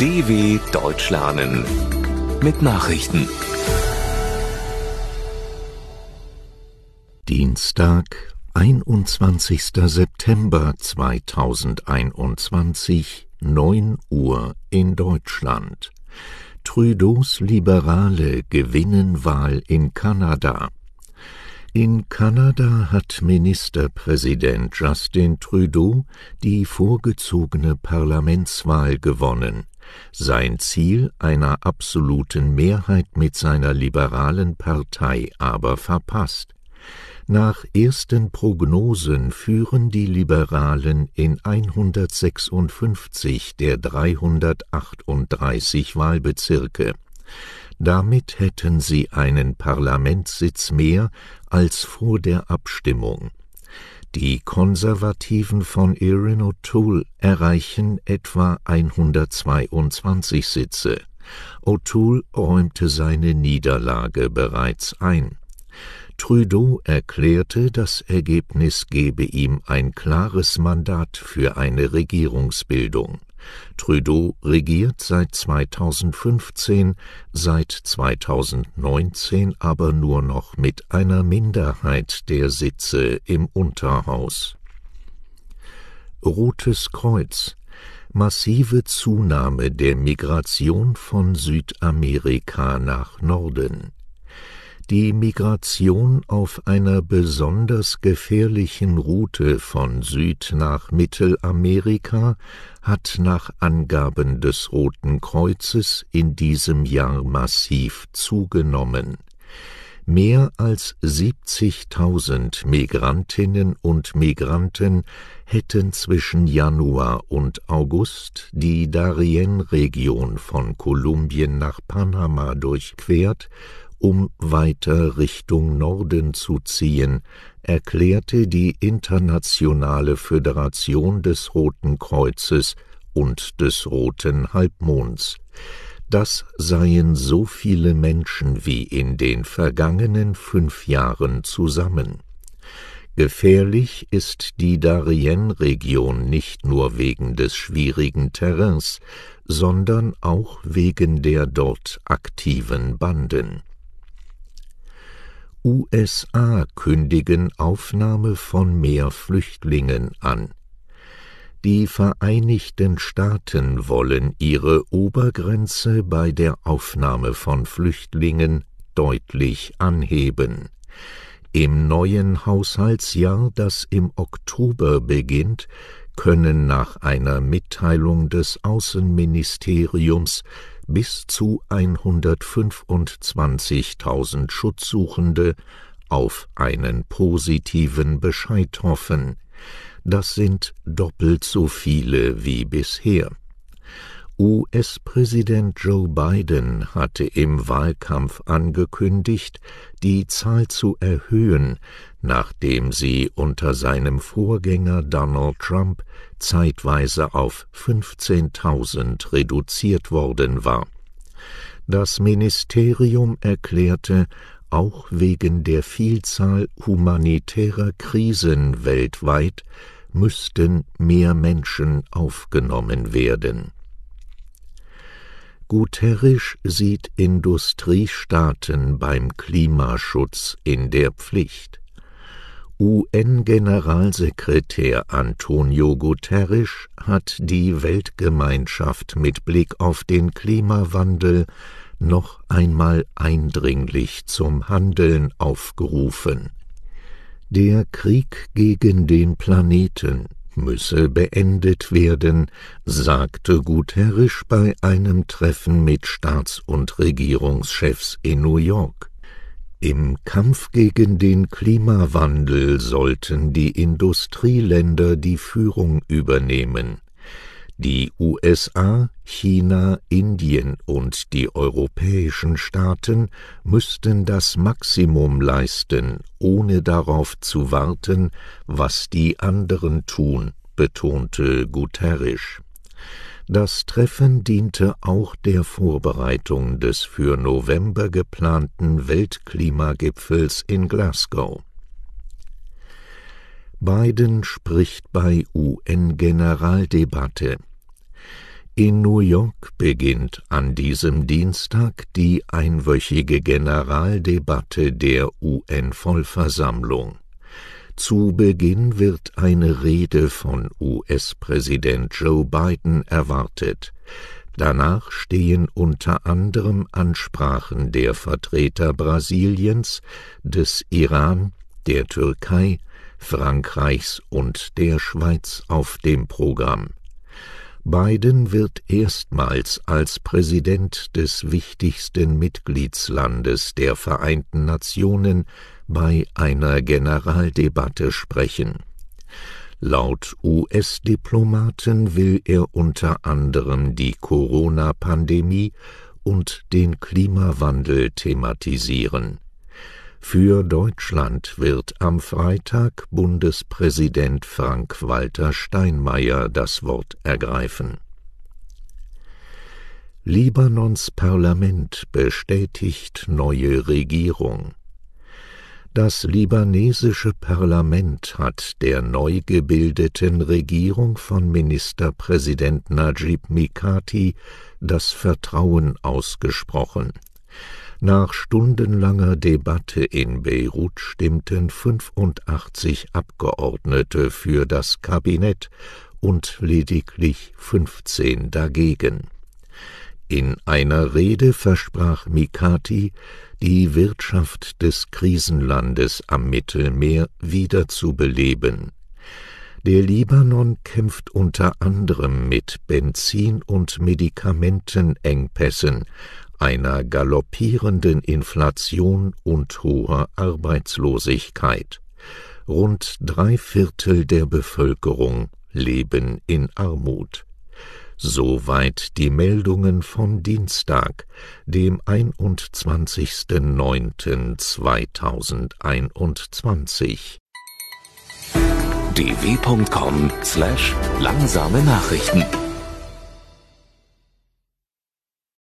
DW Deutsch lernen mit Nachrichten. Dienstag, 21. September 2021, 9 Uhr in Deutschland. Trudeaus Liberale gewinnen Wahl in Kanada. In Kanada hat Ministerpräsident Justin Trudeau die vorgezogene Parlamentswahl gewonnen. Sein Ziel einer absoluten Mehrheit mit seiner liberalen Partei aber verpasst. Nach ersten Prognosen führen die Liberalen in 156 der 338 Wahlbezirke. Damit hätten sie einen Parlamentssitz mehr als vor der Abstimmung. Die Konservativen von Erin O'Toole erreichen etwa 122 Sitze. O'Toole räumte seine Niederlage bereits ein. Trudeau erklärte, das Ergebnis gebe ihm ein klares Mandat für eine Regierungsbildung. Trudeau regiert seit 2015, seit 2019 aber nur noch mit einer Minderheit der Sitze im Unterhaus. Rotes Kreuz massive Zunahme der Migration von Südamerika nach Norden die Migration auf einer besonders gefährlichen Route von Süd nach Mittelamerika hat nach Angaben des Roten Kreuzes in diesem Jahr massiv zugenommen. Mehr als 70.000 Migrantinnen und Migranten hätten zwischen Januar und August die Darien-Region von Kolumbien nach Panama durchquert um weiter Richtung Norden zu ziehen, erklärte die Internationale Föderation des Roten Kreuzes und des Roten Halbmonds. Das seien so viele Menschen wie in den vergangenen fünf Jahren zusammen. Gefährlich ist die Darien-Region nicht nur wegen des schwierigen Terrains, sondern auch wegen der dort aktiven Banden. USA kündigen Aufnahme von mehr Flüchtlingen an. Die Vereinigten Staaten wollen ihre Obergrenze bei der Aufnahme von Flüchtlingen deutlich anheben. Im neuen Haushaltsjahr, das im Oktober beginnt, können nach einer Mitteilung des Außenministeriums bis zu 125.000 Schutzsuchende auf einen positiven Bescheid hoffen. Das sind doppelt so viele wie bisher. US-Präsident Joe Biden hatte im Wahlkampf angekündigt, die Zahl zu erhöhen, nachdem sie unter seinem Vorgänger Donald Trump zeitweise auf 15.000 reduziert worden war. Das Ministerium erklärte, auch wegen der Vielzahl humanitärer Krisen weltweit müssten mehr Menschen aufgenommen werden. Guterres sieht Industriestaaten beim Klimaschutz in der Pflicht. UN-Generalsekretär Antonio Guterres hat die Weltgemeinschaft mit Blick auf den Klimawandel noch einmal eindringlich zum Handeln aufgerufen. Der Krieg gegen den Planeten müsse beendet werden, sagte Guterres bei einem Treffen mit Staats- und Regierungschefs in New York. Im Kampf gegen den Klimawandel sollten die Industrieländer die Führung übernehmen. Die USA, China, Indien und die europäischen Staaten müssten das Maximum leisten, ohne darauf zu warten, was die anderen tun, betonte Guterres. Das Treffen diente auch der Vorbereitung des für November geplanten Weltklimagipfels in Glasgow. Biden spricht bei UN-Generaldebatte. In New York beginnt an diesem Dienstag die einwöchige Generaldebatte der UN-Vollversammlung. Zu Beginn wird eine Rede von US-Präsident Joe Biden erwartet. Danach stehen unter anderem Ansprachen der Vertreter Brasiliens, des Iran, der Türkei, Frankreichs und der Schweiz auf dem Programm. Biden wird erstmals als Präsident des wichtigsten Mitgliedslandes der Vereinten Nationen bei einer Generaldebatte sprechen. Laut US-Diplomaten will er unter anderem die Corona-Pandemie und den Klimawandel thematisieren. Für Deutschland wird am Freitag Bundespräsident Frank-Walter Steinmeier das Wort ergreifen. Libanons Parlament bestätigt neue Regierung. Das libanesische Parlament hat der neu gebildeten Regierung von Ministerpräsident Najib Mikati das Vertrauen ausgesprochen. Nach stundenlanger Debatte in Beirut stimmten 85 Abgeordnete für das Kabinett und lediglich 15 dagegen. In einer Rede versprach Mikati, die Wirtschaft des Krisenlandes am Mittelmeer wiederzubeleben. Der Libanon kämpft unter anderem mit Benzin- und Medikamentenengpässen einer galoppierenden Inflation und hoher Arbeitslosigkeit. Rund drei Viertel der Bevölkerung leben in Armut. Soweit die Meldungen vom Dienstag, dem 21.09.2021. dw.com/langsame Nachrichten